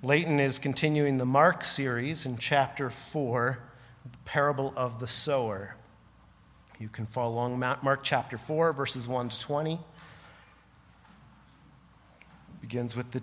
Leighton is continuing the Mark series in chapter 4, the parable of the sower. You can follow along Mark chapter 4, verses 1 to 20. It begins with the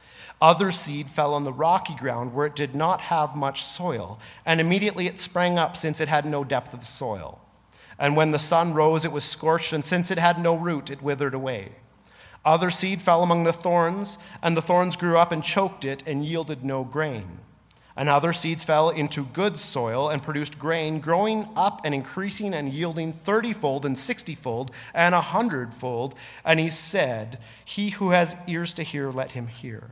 Other seed fell on the rocky ground where it did not have much soil, and immediately it sprang up since it had no depth of soil. And when the sun rose, it was scorched, and since it had no root, it withered away. Other seed fell among the thorns, and the thorns grew up and choked it and yielded no grain. And other seeds fell into good soil and produced grain, growing up and increasing and yielding thirtyfold and sixtyfold and a hundredfold. And he said, He who has ears to hear, let him hear.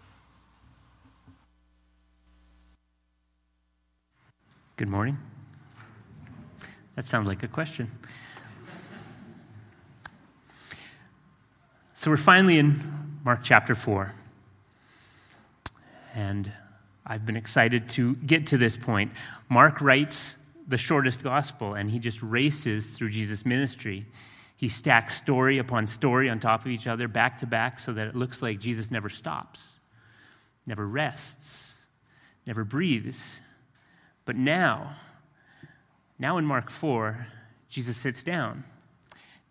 Good morning. That sounds like a question. So we're finally in Mark chapter 4. And I've been excited to get to this point. Mark writes the shortest gospel, and he just races through Jesus' ministry. He stacks story upon story on top of each other, back to back, so that it looks like Jesus never stops, never rests, never breathes. But now, now in Mark 4, Jesus sits down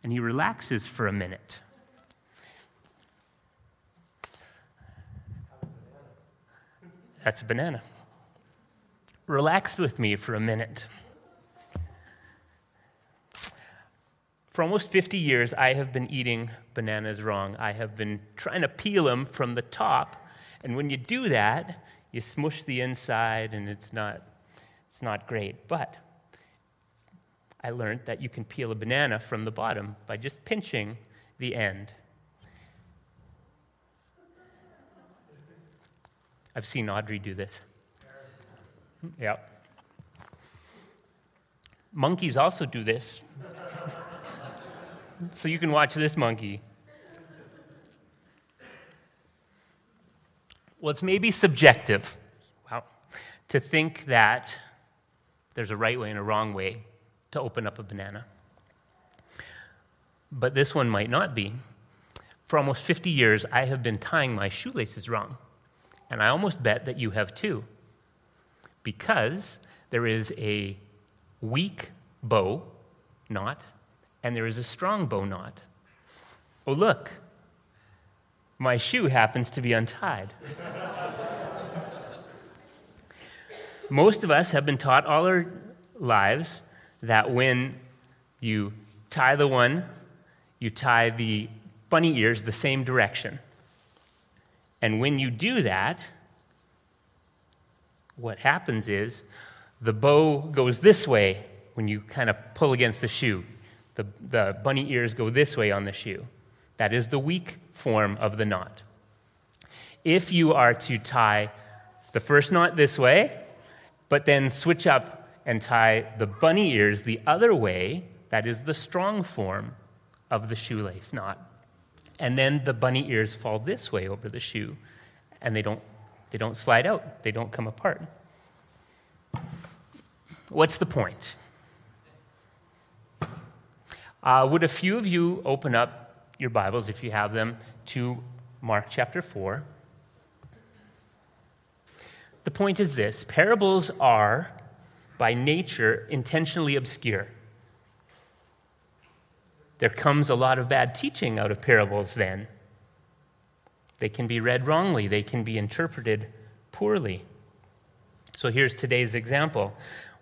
and he relaxes for a minute. That's a banana. Relax with me for a minute. For almost 50 years, I have been eating bananas wrong. I have been trying to peel them from the top, and when you do that, you smush the inside, and it's not it's not great, but I learned that you can peel a banana from the bottom by just pinching the end. I've seen Audrey do this. Yeah. Monkeys also do this. so you can watch this monkey. Well, it's maybe subjective wow, to think that there's a right way and a wrong way to open up a banana. But this one might not be. For almost 50 years, I have been tying my shoelaces wrong. And I almost bet that you have too. Because there is a weak bow knot and there is a strong bow knot. Oh, look, my shoe happens to be untied. most of us have been taught all our lives that when you tie the one, you tie the bunny ears the same direction. And when you do that, what happens is the bow goes this way when you kind of pull against the shoe. The, the bunny ears go this way on the shoe. That is the weak form of the knot. If you are to tie the first knot this way, but then switch up and tie the bunny ears the other way, that is the strong form of the shoelace knot. And then the bunny ears fall this way over the shoe, and they don't, they don't slide out, they don't come apart. What's the point? Uh, would a few of you open up your Bibles, if you have them, to Mark chapter 4? The point is this parables are, by nature, intentionally obscure. There comes a lot of bad teaching out of parables then. They can be read wrongly, they can be interpreted poorly. So here's today's example.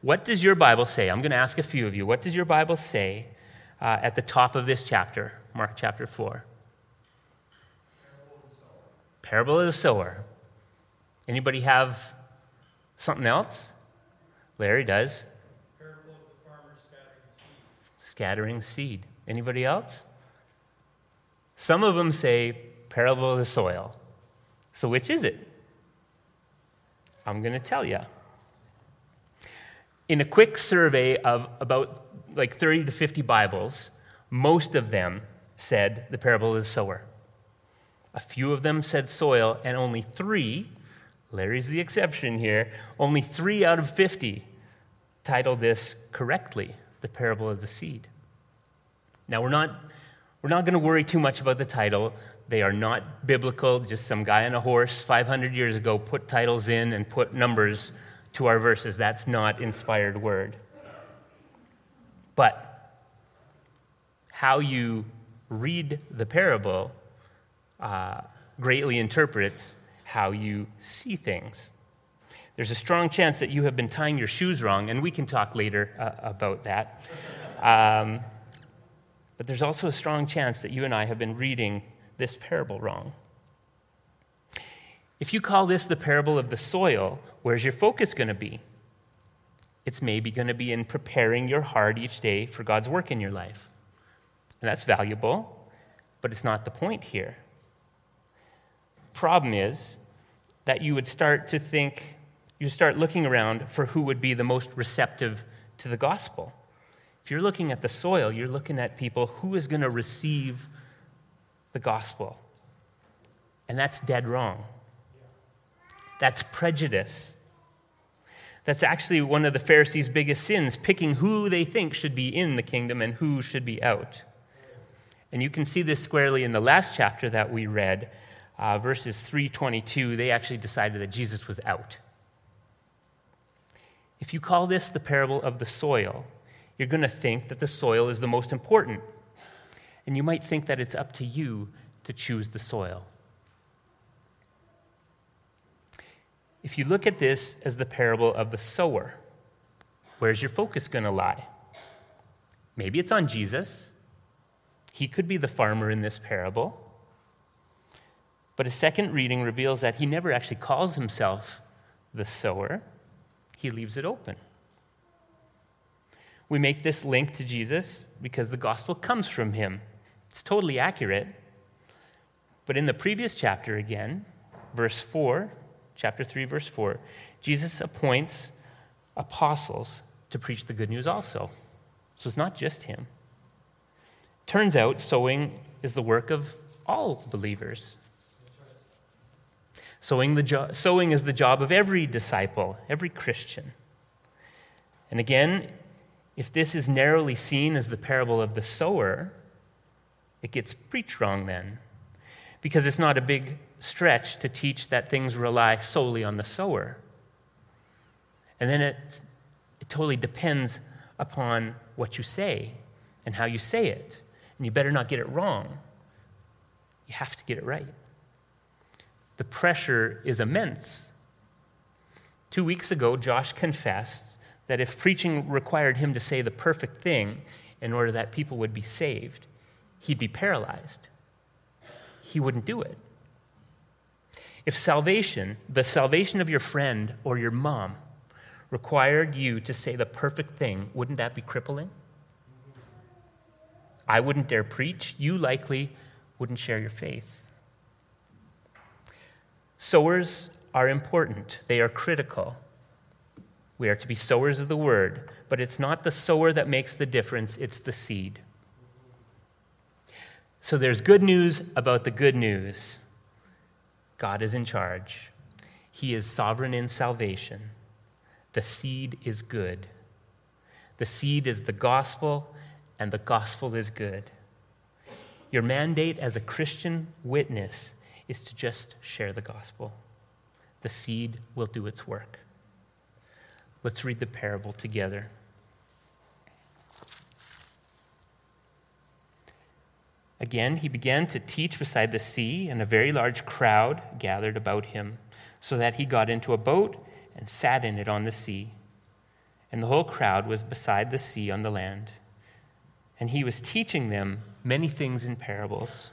What does your Bible say? I'm going to ask a few of you. What does your Bible say uh, at the top of this chapter, Mark chapter 4? Parable of the sower. Anybody have something else? Larry does. Parable of the farmer scattering seed. Scattering seed. Anybody else? Some of them say parable of the soil. So which is it? I'm going to tell you. In a quick survey of about like 30 to 50 Bibles, most of them said the parable of the sower. A few of them said soil, and only three, Larry's the exception here, only three out of 50 titled this correctly the parable of the seed. Now, we're not, we're not going to worry too much about the title. They are not biblical. Just some guy on a horse 500 years ago put titles in and put numbers to our verses. That's not inspired word. But how you read the parable uh, greatly interprets how you see things. There's a strong chance that you have been tying your shoes wrong, and we can talk later uh, about that. Um, but there's also a strong chance that you and I have been reading this parable wrong. If you call this the parable of the soil, where's your focus going to be? It's maybe going to be in preparing your heart each day for God's work in your life. And that's valuable, but it's not the point here. Problem is that you would start to think, you start looking around for who would be the most receptive to the gospel. If you're looking at the soil, you're looking at people who is going to receive the gospel. And that's dead wrong. That's prejudice. That's actually one of the Pharisees' biggest sins, picking who they think should be in the kingdom and who should be out. And you can see this squarely in the last chapter that we read, uh, verses 322. They actually decided that Jesus was out. If you call this the parable of the soil, you're going to think that the soil is the most important. And you might think that it's up to you to choose the soil. If you look at this as the parable of the sower, where's your focus going to lie? Maybe it's on Jesus. He could be the farmer in this parable. But a second reading reveals that he never actually calls himself the sower, he leaves it open. We make this link to Jesus because the gospel comes from him. It's totally accurate. But in the previous chapter, again, verse 4, chapter 3, verse 4, Jesus appoints apostles to preach the good news also. So it's not just him. Turns out sowing is the work of all believers. Sowing, the jo- sowing is the job of every disciple, every Christian. And again, if this is narrowly seen as the parable of the sower, it gets preached wrong then. Because it's not a big stretch to teach that things rely solely on the sower. And then it, it totally depends upon what you say and how you say it. And you better not get it wrong. You have to get it right. The pressure is immense. Two weeks ago, Josh confessed that if preaching required him to say the perfect thing in order that people would be saved, he'd be paralyzed. He wouldn't do it. If salvation, the salvation of your friend or your mom, required you to say the perfect thing, wouldn't that be crippling? I wouldn't dare preach. You likely wouldn't share your faith. Sowers are important, they are critical. We are to be sowers of the word, but it's not the sower that makes the difference, it's the seed. So there's good news about the good news. God is in charge, He is sovereign in salvation. The seed is good. The seed is the gospel, and the gospel is good. Your mandate as a Christian witness is to just share the gospel. The seed will do its work. Let's read the parable together. Again, he began to teach beside the sea, and a very large crowd gathered about him, so that he got into a boat and sat in it on the sea. And the whole crowd was beside the sea on the land. And he was teaching them many things in parables.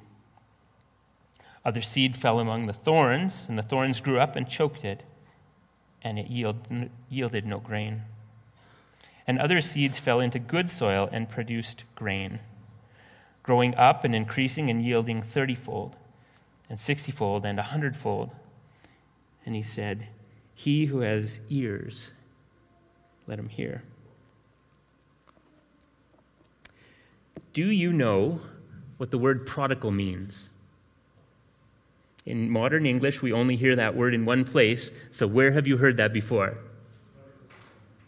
Other seed fell among the thorns, and the thorns grew up and choked it, and it yield, yielded no grain. And other seeds fell into good soil and produced grain, growing up and increasing and yielding thirtyfold, and sixtyfold, and a hundredfold. And he said, He who has ears, let him hear. Do you know what the word prodigal means? In modern English, we only hear that word in one place. So, where have you heard that before?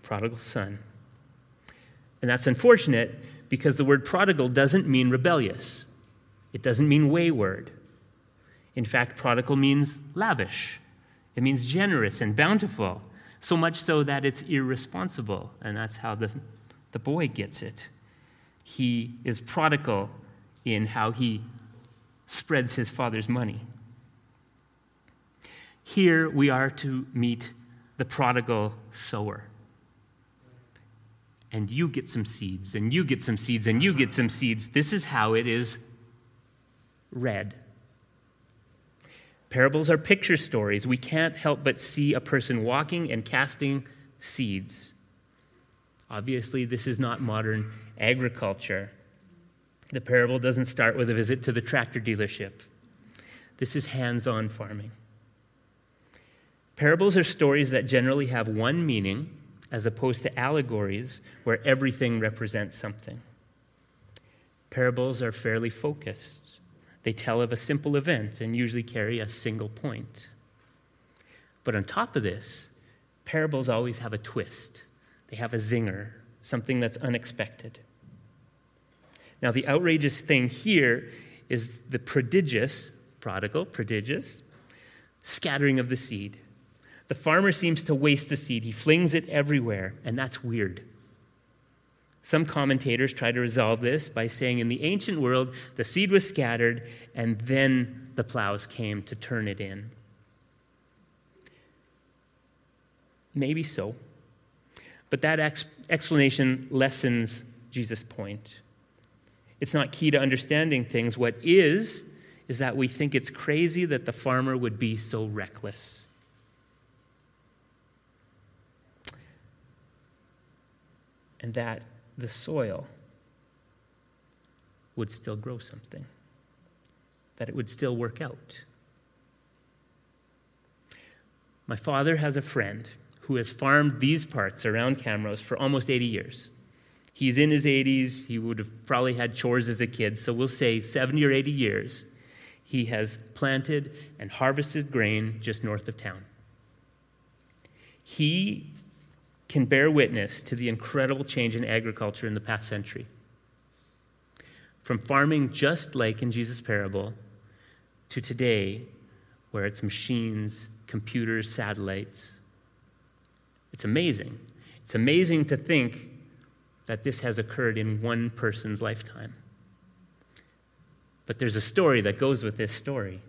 Prodigal son. And that's unfortunate because the word prodigal doesn't mean rebellious, it doesn't mean wayward. In fact, prodigal means lavish, it means generous and bountiful, so much so that it's irresponsible. And that's how the, the boy gets it. He is prodigal in how he spreads his father's money. Here we are to meet the prodigal sower. And you get some seeds, and you get some seeds, and you get some seeds. This is how it is read. Parables are picture stories. We can't help but see a person walking and casting seeds. Obviously, this is not modern agriculture. The parable doesn't start with a visit to the tractor dealership. This is hands on farming. Parables are stories that generally have one meaning, as opposed to allegories where everything represents something. Parables are fairly focused. They tell of a simple event and usually carry a single point. But on top of this, parables always have a twist. They have a zinger, something that's unexpected. Now, the outrageous thing here is the prodigious, prodigal, prodigious, scattering of the seed. The farmer seems to waste the seed. He flings it everywhere, and that's weird. Some commentators try to resolve this by saying in the ancient world, the seed was scattered, and then the plows came to turn it in. Maybe so. But that ex- explanation lessens Jesus' point. It's not key to understanding things. What is, is that we think it's crazy that the farmer would be so reckless. And that the soil would still grow something, that it would still work out. My father has a friend who has farmed these parts around Camrose for almost 80 years. He's in his 80s. He would have probably had chores as a kid, so we'll say 70 or 80 years. He has planted and harvested grain just north of town. He can bear witness to the incredible change in agriculture in the past century. From farming just like in Jesus' parable to today, where it's machines, computers, satellites. It's amazing. It's amazing to think that this has occurred in one person's lifetime. But there's a story that goes with this story.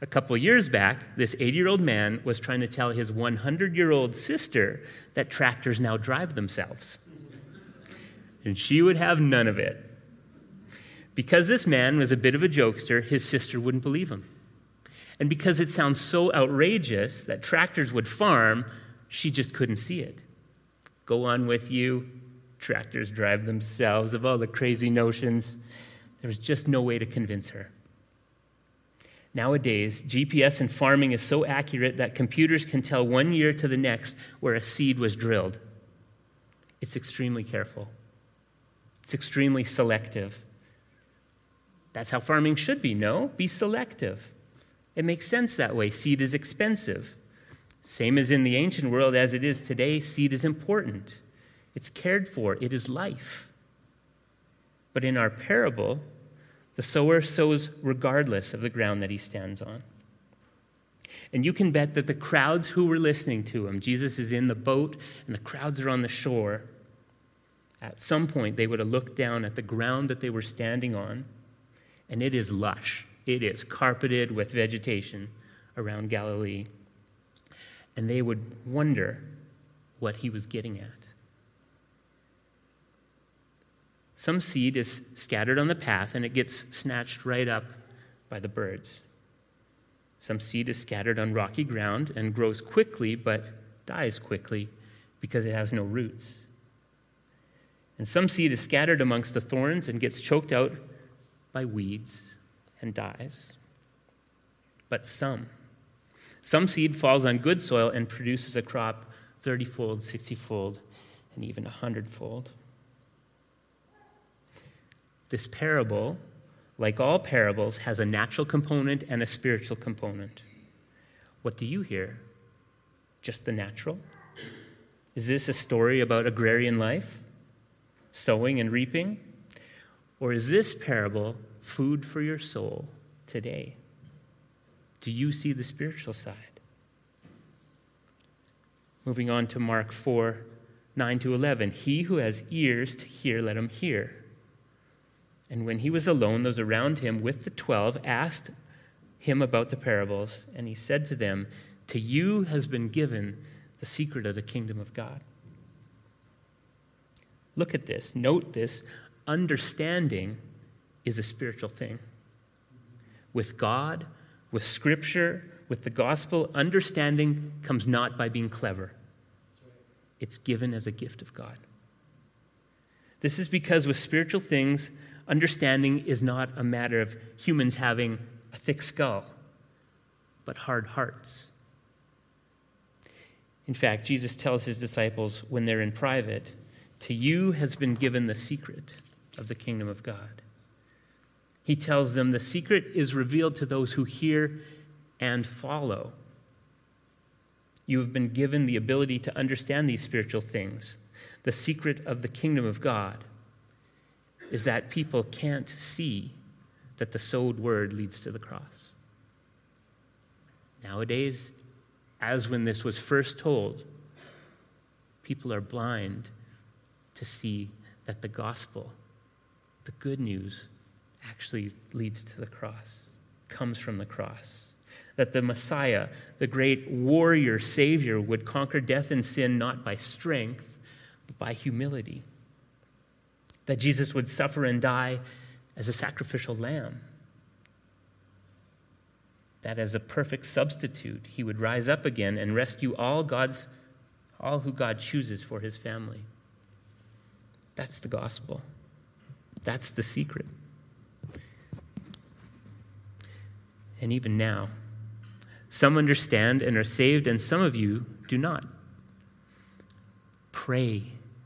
A couple years back, this 80 year old man was trying to tell his 100 year old sister that tractors now drive themselves. And she would have none of it. Because this man was a bit of a jokester, his sister wouldn't believe him. And because it sounds so outrageous that tractors would farm, she just couldn't see it. Go on with you. Tractors drive themselves, of all the crazy notions. There was just no way to convince her. Nowadays, GPS in farming is so accurate that computers can tell one year to the next where a seed was drilled. It's extremely careful, it's extremely selective. That's how farming should be, no? Be selective. It makes sense that way. Seed is expensive. Same as in the ancient world as it is today, seed is important. It's cared for, it is life. But in our parable, the sower sows regardless of the ground that he stands on. And you can bet that the crowds who were listening to him, Jesus is in the boat and the crowds are on the shore. At some point, they would have looked down at the ground that they were standing on, and it is lush. It is carpeted with vegetation around Galilee. And they would wonder what he was getting at. Some seed is scattered on the path and it gets snatched right up by the birds. Some seed is scattered on rocky ground and grows quickly but dies quickly because it has no roots. And some seed is scattered amongst the thorns and gets choked out by weeds and dies. But some, some seed falls on good soil and produces a crop 30 fold, 60 fold, and even 100 fold. This parable, like all parables, has a natural component and a spiritual component. What do you hear? Just the natural? Is this a story about agrarian life, sowing and reaping? Or is this parable food for your soul today? Do you see the spiritual side? Moving on to Mark 4 9 to 11. He who has ears to hear, let him hear. And when he was alone, those around him with the twelve asked him about the parables, and he said to them, To you has been given the secret of the kingdom of God. Look at this, note this. Understanding is a spiritual thing. With God, with Scripture, with the gospel, understanding comes not by being clever, it's given as a gift of God. This is because with spiritual things, understanding is not a matter of humans having a thick skull, but hard hearts. In fact, Jesus tells his disciples when they're in private, To you has been given the secret of the kingdom of God. He tells them the secret is revealed to those who hear and follow. You have been given the ability to understand these spiritual things, the secret of the kingdom of God is that people can't see that the sowed word leads to the cross. Nowadays, as when this was first told, people are blind to see that the gospel, the good news, actually leads to the cross, comes from the cross. That the Messiah, the great warrior Savior, would conquer death and sin not by strength, but by humility that Jesus would suffer and die as a sacrificial lamb. That as a perfect substitute, he would rise up again and rescue all God's all who God chooses for his family. That's the gospel. That's the secret. And even now, some understand and are saved, and some of you do not. Pray,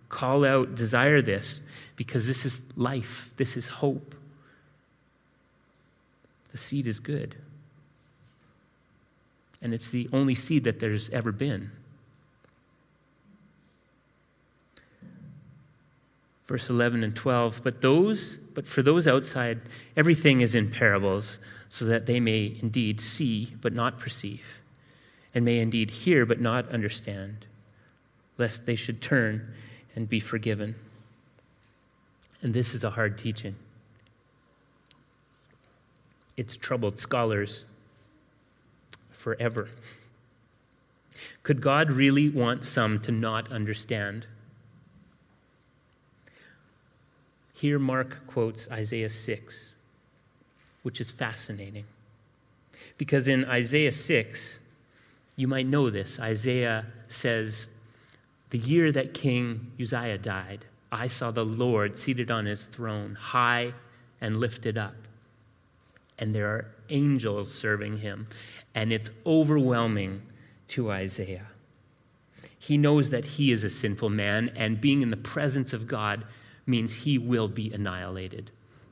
call out, desire this because this is life, this is hope. The seed is good. And it's the only seed that there's ever been. Verse 11 and 12, but those but for those outside everything is in parables so that they may indeed see but not perceive and may indeed hear but not understand lest they should turn and be forgiven. And this is a hard teaching. It's troubled scholars forever. Could God really want some to not understand? Here, Mark quotes Isaiah 6, which is fascinating. Because in Isaiah 6, you might know this. Isaiah says, The year that King Uzziah died, I saw the Lord seated on his throne, high and lifted up. And there are angels serving him. And it's overwhelming to Isaiah. He knows that he is a sinful man, and being in the presence of God means he will be annihilated.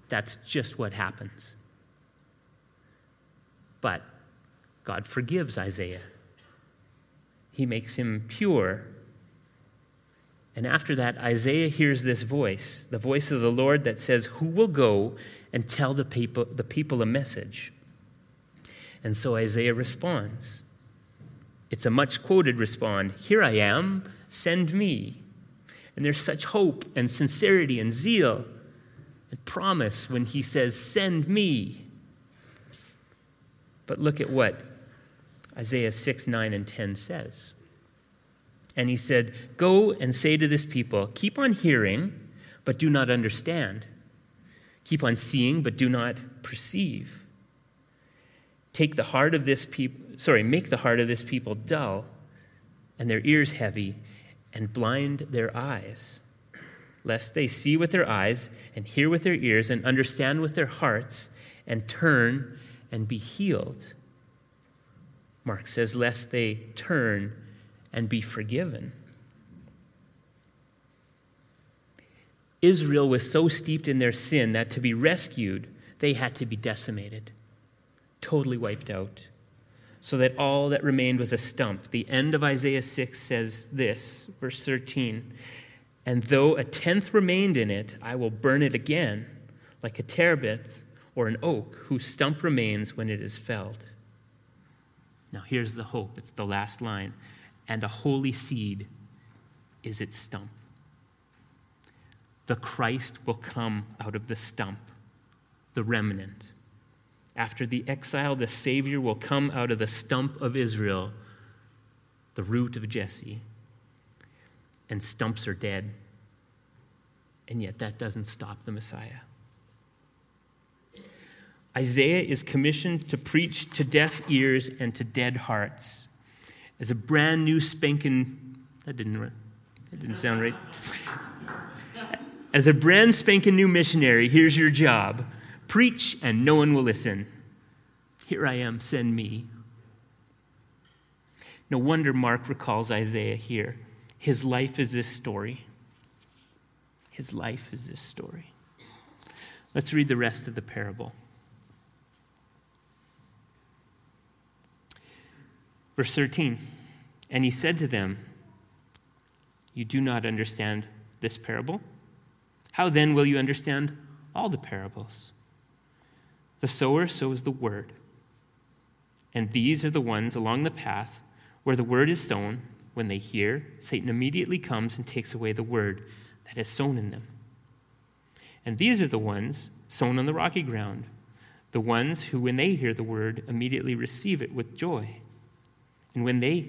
That's just what happens. But God forgives Isaiah, he makes him pure. And after that, Isaiah hears this voice, the voice of the Lord that says, Who will go and tell the people, the people a message? And so Isaiah responds. It's a much quoted respond Here I am, send me. And there's such hope and sincerity and zeal and promise when he says, Send me. But look at what Isaiah 6, 9, and 10 says. And he said, Go and say to this people, Keep on hearing, but do not understand. Keep on seeing, but do not perceive. Take the heart of this people, sorry, make the heart of this people dull, and their ears heavy, and blind their eyes, lest they see with their eyes, and hear with their ears, and understand with their hearts, and turn and be healed. Mark says, lest they turn and be forgiven. Israel was so steeped in their sin that to be rescued, they had to be decimated, totally wiped out, so that all that remained was a stump. The end of Isaiah 6 says this, verse 13 And though a tenth remained in it, I will burn it again, like a terebinth or an oak whose stump remains when it is felled. Now, here's the hope it's the last line. And a holy seed is its stump. The Christ will come out of the stump, the remnant. After the exile, the Savior will come out of the stump of Israel, the root of Jesse. And stumps are dead. And yet, that doesn't stop the Messiah. Isaiah is commissioned to preach to deaf ears and to dead hearts. As a brand new spanking, that didn't, that didn't sound right. As a brand spanking new missionary, here's your job preach and no one will listen. Here I am, send me. No wonder Mark recalls Isaiah here. His life is this story. His life is this story. Let's read the rest of the parable. Verse 13 And he said to them, You do not understand this parable? How then will you understand all the parables? The sower sows the word. And these are the ones along the path where the word is sown. When they hear, Satan immediately comes and takes away the word that is sown in them. And these are the ones sown on the rocky ground, the ones who, when they hear the word, immediately receive it with joy. And when they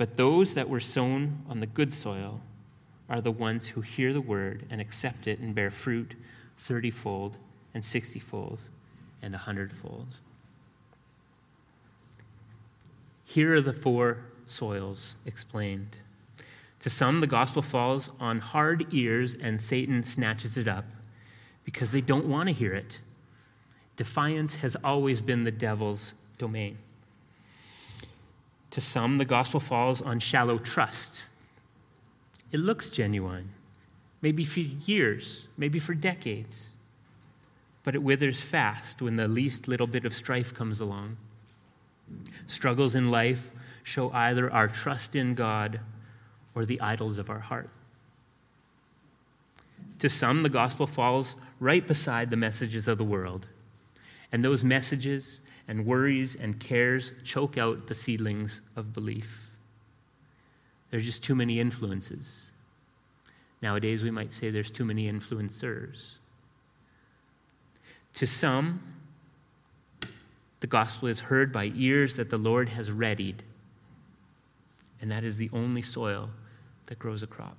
But those that were sown on the good soil are the ones who hear the word and accept it and bear fruit thirtyfold and sixtyfold and a hundredfold. Here are the four soils explained. To some, the gospel falls on hard ears and Satan snatches it up because they don't want to hear it. Defiance has always been the devil's domain. To some, the gospel falls on shallow trust. It looks genuine, maybe for years, maybe for decades, but it withers fast when the least little bit of strife comes along. Struggles in life show either our trust in God or the idols of our heart. To some, the gospel falls right beside the messages of the world. And those messages and worries and cares choke out the seedlings of belief. There's just too many influences. Nowadays, we might say there's too many influencers. To some, the gospel is heard by ears that the Lord has readied, and that is the only soil that grows a crop.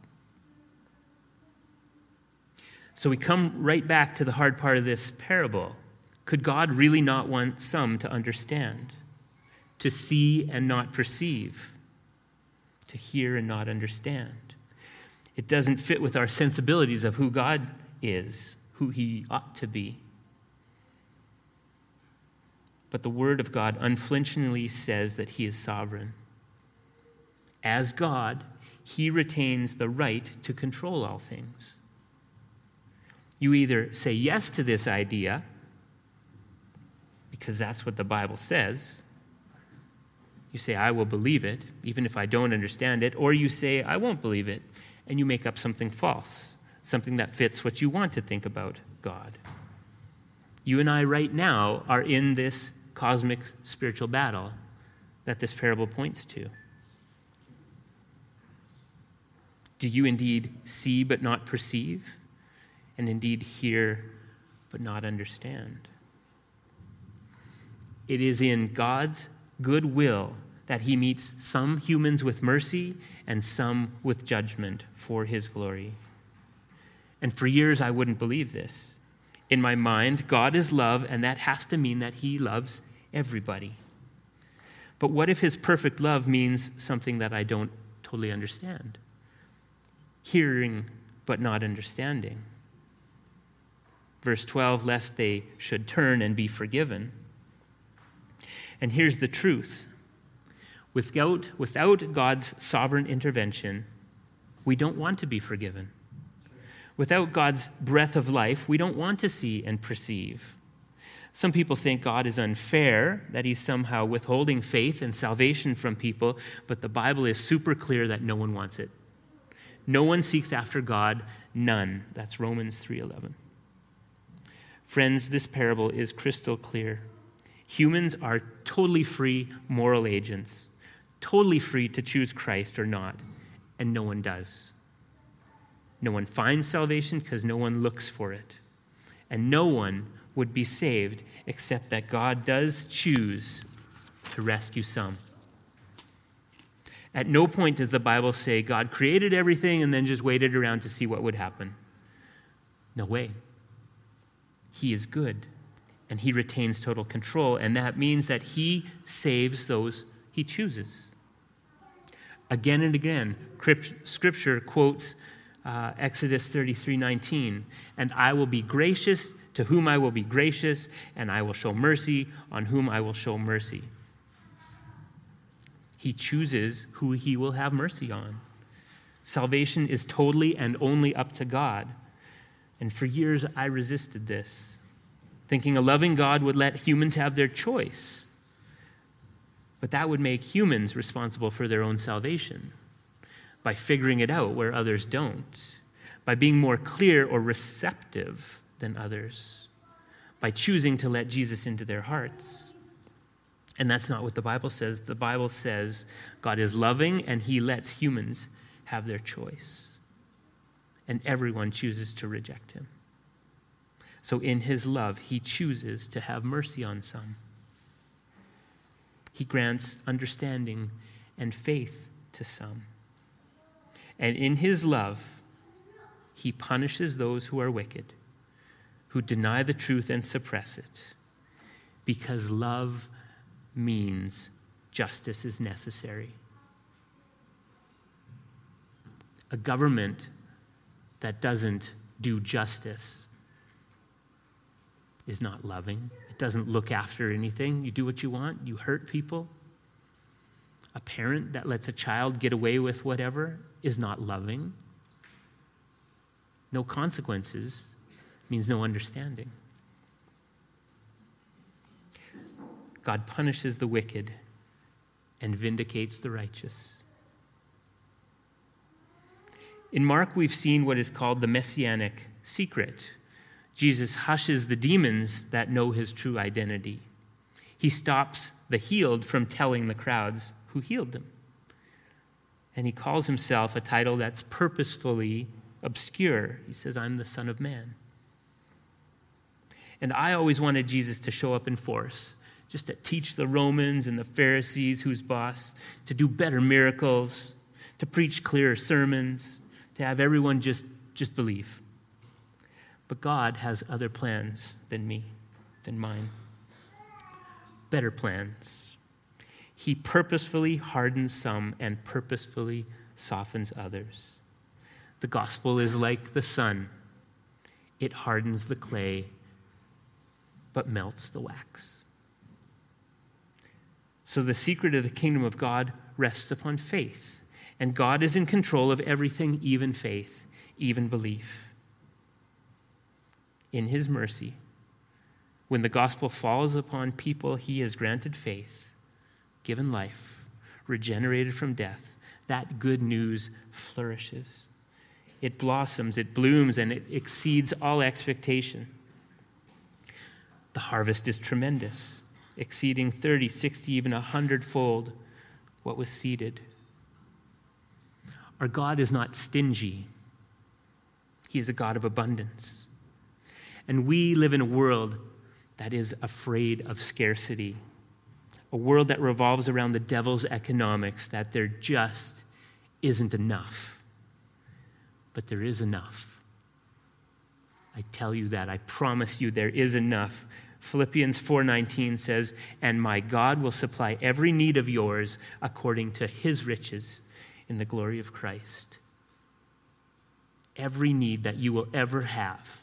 So we come right back to the hard part of this parable. Could God really not want some to understand, to see and not perceive, to hear and not understand? It doesn't fit with our sensibilities of who God is, who he ought to be. But the Word of God unflinchingly says that he is sovereign. As God, he retains the right to control all things. You either say yes to this idea, because that's what the Bible says. You say, I will believe it, even if I don't understand it, or you say, I won't believe it, and you make up something false, something that fits what you want to think about God. You and I, right now, are in this cosmic spiritual battle that this parable points to. Do you indeed see but not perceive? and indeed hear but not understand. It is in God's good will that he meets some humans with mercy and some with judgment for his glory. And for years, I wouldn't believe this. In my mind, God is love, and that has to mean that he loves everybody. But what if his perfect love means something that I don't totally understand? Hearing, but not understanding. Verse 12, lest they should turn and be forgiven. And here's the truth without, without God's sovereign intervention, we don't want to be forgiven. Without God's breath of life, we don't want to see and perceive. Some people think God is unfair, that he's somehow withholding faith and salvation from people, but the Bible is super clear that no one wants it. No one seeks after God, none. That's Romans 3:11. Friends, this parable is crystal clear. Humans are totally free moral agents, totally free to choose Christ or not, and no one does. No one finds salvation because no one looks for it. And no one would be saved except that God does choose to rescue some. At no point does the Bible say God created everything and then just waited around to see what would happen. No way. He is good and he retains total control, and that means that he saves those he chooses. Again and again, Scripture quotes uh, Exodus 33 19, and I will be gracious to whom I will be gracious, and I will show mercy on whom I will show mercy. He chooses who he will have mercy on. Salvation is totally and only up to God. And for years, I resisted this, thinking a loving God would let humans have their choice. But that would make humans responsible for their own salvation by figuring it out where others don't, by being more clear or receptive than others, by choosing to let Jesus into their hearts. And that's not what the Bible says. The Bible says God is loving and he lets humans have their choice and everyone chooses to reject him. So, in his love, he chooses to have mercy on some. He grants understanding and faith to some. And in his love, he punishes those who are wicked, who deny the truth and suppress it, because love means justice is necessary. A government that doesn't do justice is not loving. It doesn't look after anything. You do what you want, you hurt people. A parent that lets a child get away with whatever is not loving. No consequences means no understanding. God punishes the wicked and vindicates the righteous. In Mark, we've seen what is called the messianic secret. Jesus hushes the demons that know his true identity. He stops the healed from telling the crowds who healed them. And he calls himself a title that's purposefully obscure. He says, I'm the Son of Man. And I always wanted Jesus to show up in force, just to teach the Romans and the Pharisees who's boss, to do better miracles, to preach clearer sermons, to have everyone just, just believe. But God has other plans than me, than mine. Better plans. He purposefully hardens some and purposefully softens others. The gospel is like the sun it hardens the clay, but melts the wax. So the secret of the kingdom of God rests upon faith, and God is in control of everything, even faith, even belief. In his mercy, when the gospel falls upon people, he has granted faith given life, regenerated from death, that good news flourishes. It blossoms, it blooms, and it exceeds all expectation. The harvest is tremendous, exceeding 30, 60, even a hundredfold what was seeded. Our God is not stingy, He is a God of abundance. And we live in a world that is afraid of scarcity a world that revolves around the devil's economics, that there just isn't enough. But there is enough. I tell you that. I promise you there is enough. Philippians 4:19 says, "And my God will supply every need of yours according to his riches in the glory of Christ." Every need that you will ever have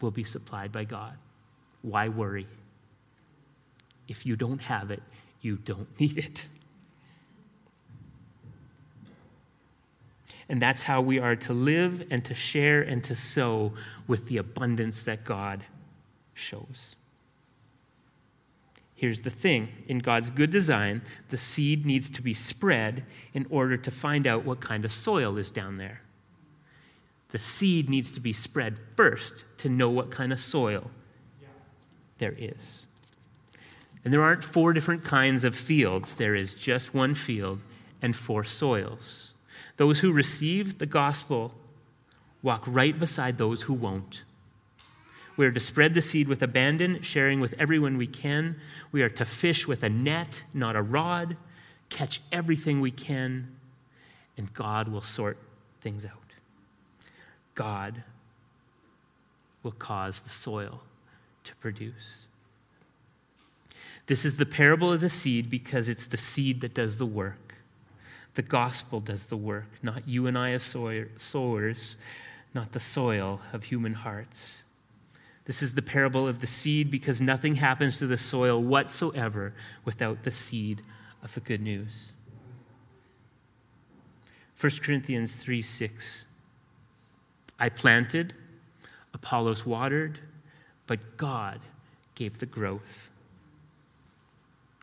will be supplied by God. Why worry? If you don't have it, you don't need it. And that's how we are to live and to share and to sow with the abundance that God shows. Here's the thing in God's good design, the seed needs to be spread in order to find out what kind of soil is down there. The seed needs to be spread first to know what kind of soil there is. And there aren't four different kinds of fields, there is just one field and four soils. Those who receive the gospel walk right beside those who won't. We are to spread the seed with abandon, sharing with everyone we can. We are to fish with a net, not a rod, catch everything we can, and God will sort things out. God will cause the soil to produce. This is the parable of the seed because it's the seed that does the work. The gospel does the work, not you and I as sowers, not the soil of human hearts. This is the parable of the seed because nothing happens to the soil whatsoever without the seed of the good news. 1 Corinthians 3 6. I planted, Apollos watered, but God gave the growth.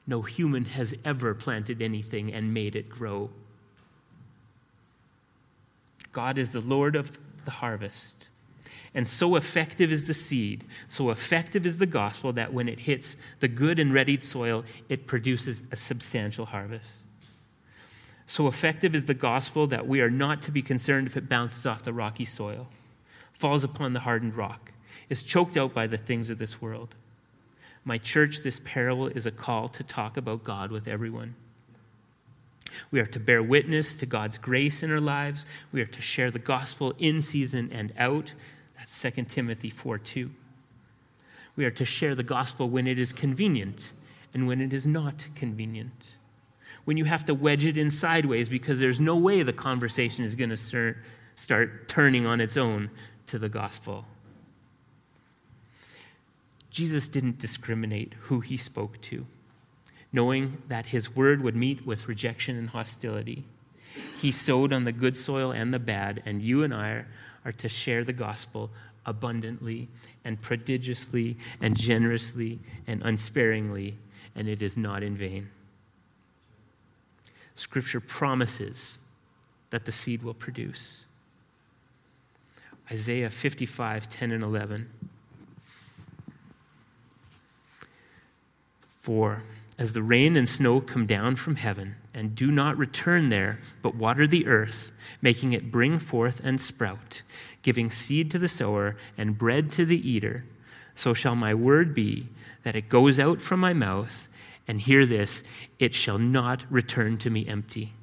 No human has ever planted anything and made it grow. God is the Lord of the harvest. And so effective is the seed, so effective is the gospel that when it hits the good and readied soil, it produces a substantial harvest. So effective is the gospel that we are not to be concerned if it bounces off the rocky soil, falls upon the hardened rock, is choked out by the things of this world. My church, this parable is a call to talk about God with everyone. We are to bear witness to God's grace in our lives. We are to share the gospel in season and out. That's 2 Timothy 4 2. We are to share the gospel when it is convenient and when it is not convenient. When you have to wedge it in sideways because there's no way the conversation is going to start turning on its own to the gospel. Jesus didn't discriminate who he spoke to, knowing that his word would meet with rejection and hostility. He sowed on the good soil and the bad, and you and I are to share the gospel abundantly and prodigiously and generously and unsparingly and it is not in vain. Scripture promises that the seed will produce. Isaiah 55, 10 and 11. For as the rain and snow come down from heaven and do not return there, but water the earth, making it bring forth and sprout, giving seed to the sower and bread to the eater, so shall my word be that it goes out from my mouth, and hear this, it shall not return to me empty.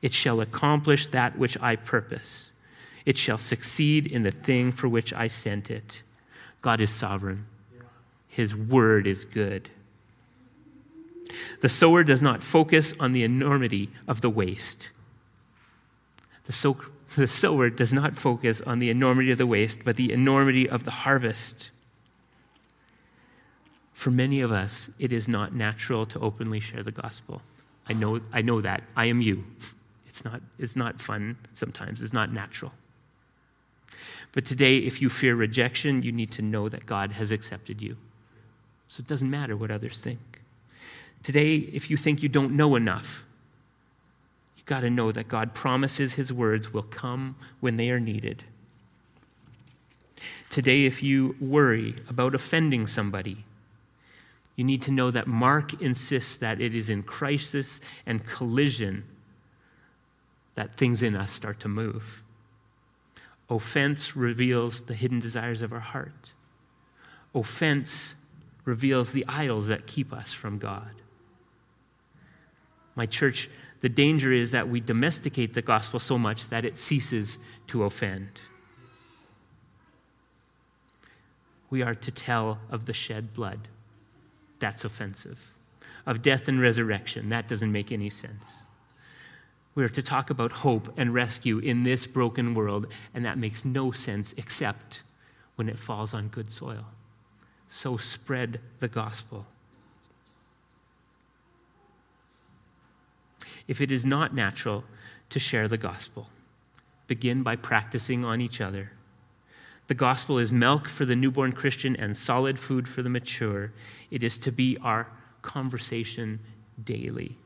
It shall accomplish that which I purpose. It shall succeed in the thing for which I sent it. God is sovereign. His word is good. The sower does not focus on the enormity of the waste. The, so- the sower does not focus on the enormity of the waste, but the enormity of the harvest. For many of us, it is not natural to openly share the gospel. I know, I know that. I am you. It's not, it's not fun sometimes, it's not natural. But today, if you fear rejection, you need to know that God has accepted you. So it doesn't matter what others think. Today, if you think you don't know enough, you've got to know that God promises his words will come when they are needed. Today, if you worry about offending somebody, you need to know that Mark insists that it is in crisis and collision that things in us start to move. Offense reveals the hidden desires of our heart. Offense reveals the idols that keep us from God. My church, the danger is that we domesticate the gospel so much that it ceases to offend. We are to tell of the shed blood. That's offensive. Of death and resurrection. That doesn't make any sense. We are to talk about hope and rescue in this broken world, and that makes no sense except when it falls on good soil. So spread the gospel. if it is not natural to share the gospel. Begin by practicing on each other. The gospel is milk for the newborn Christian and solid food for the mature. It is to be our conversation daily.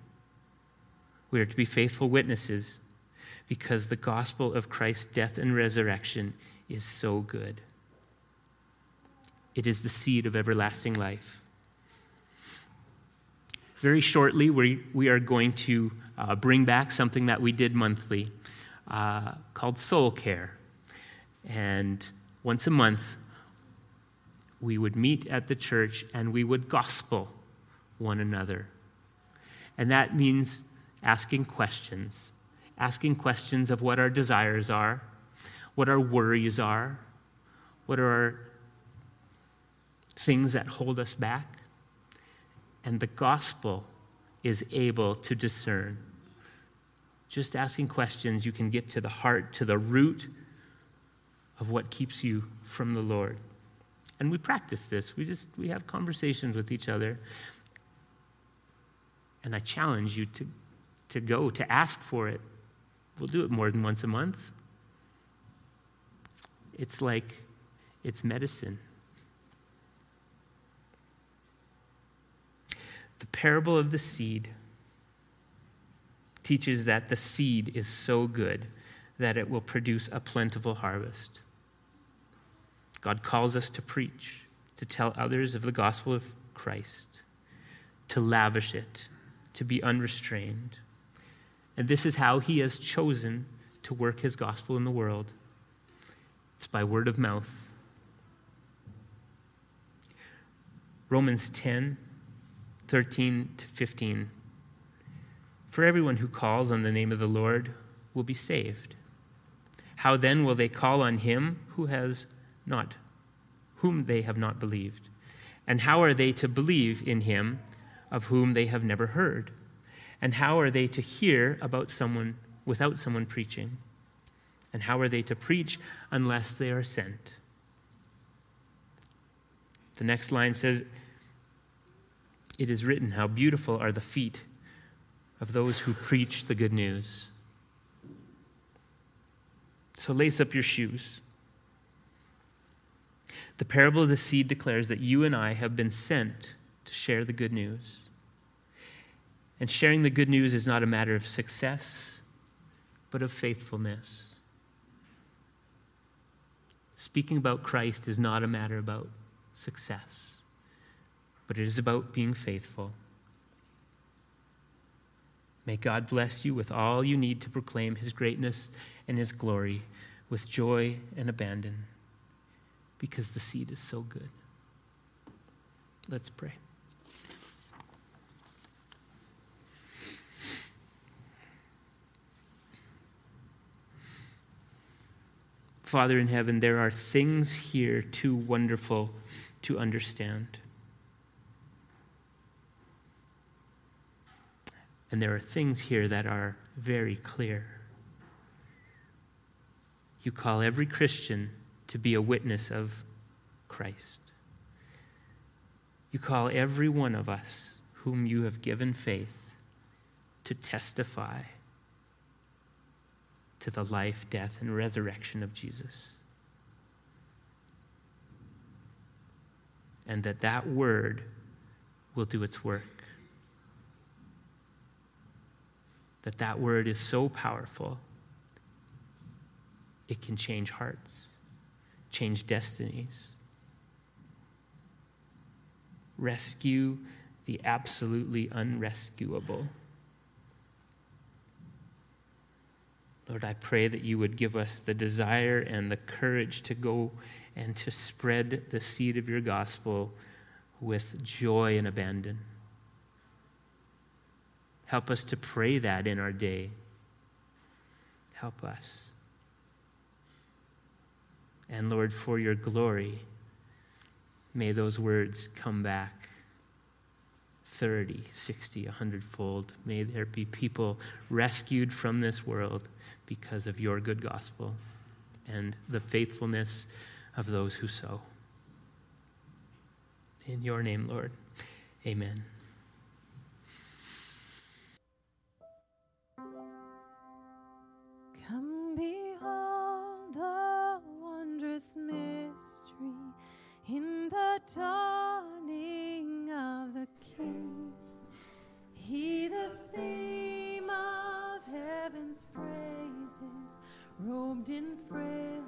We are to be faithful witnesses because the gospel of Christ's death and resurrection is so good. It is the seed of everlasting life. Very shortly, we, we are going to uh, bring back something that we did monthly uh, called Soul Care. And once a month, we would meet at the church and we would gospel one another. And that means asking questions, asking questions of what our desires are, what our worries are, what are our things that hold us back. And the gospel is able to discern. Just asking questions, you can get to the heart, to the root of what keeps you from the Lord. And we practice this. We just we have conversations with each other. And I challenge you to, to go, to ask for it. We'll do it more than once a month. It's like it's medicine. The parable of the seed teaches that the seed is so good that it will produce a plentiful harvest. God calls us to preach, to tell others of the gospel of Christ, to lavish it, to be unrestrained. And this is how He has chosen to work His gospel in the world it's by word of mouth. Romans 10 13 to 15. For everyone who calls on the name of the Lord will be saved. How then will they call on him who has not whom they have not believed? And how are they to believe in him of whom they have never heard? And how are they to hear about someone without someone preaching? And how are they to preach unless they are sent? The next line says, it is written, How beautiful are the feet of those who preach the good news. So lace up your shoes. The parable of the seed declares that you and I have been sent to share the good news. And sharing the good news is not a matter of success, but of faithfulness. Speaking about Christ is not a matter about success, but it is about being faithful. May God bless you with all you need to proclaim his greatness and his glory with joy and abandon, because the seed is so good. Let's pray. Father in heaven, there are things here too wonderful to understand. And there are things here that are very clear. You call every Christian to be a witness of Christ. You call every one of us whom you have given faith to testify to the life, death, and resurrection of Jesus. And that that word will do its work. That that word is so powerful, it can change hearts, change destinies, rescue the absolutely unrescuable. Lord, I pray that you would give us the desire and the courage to go and to spread the seed of your gospel with joy and abandon. Help us to pray that in our day. Help us. And Lord, for your glory, may those words come back 30, 60, 100 fold. May there be people rescued from this world because of your good gospel and the faithfulness of those who sow. In your name, Lord, amen. The dawning of the King. He, the theme of heaven's praises, robed in frail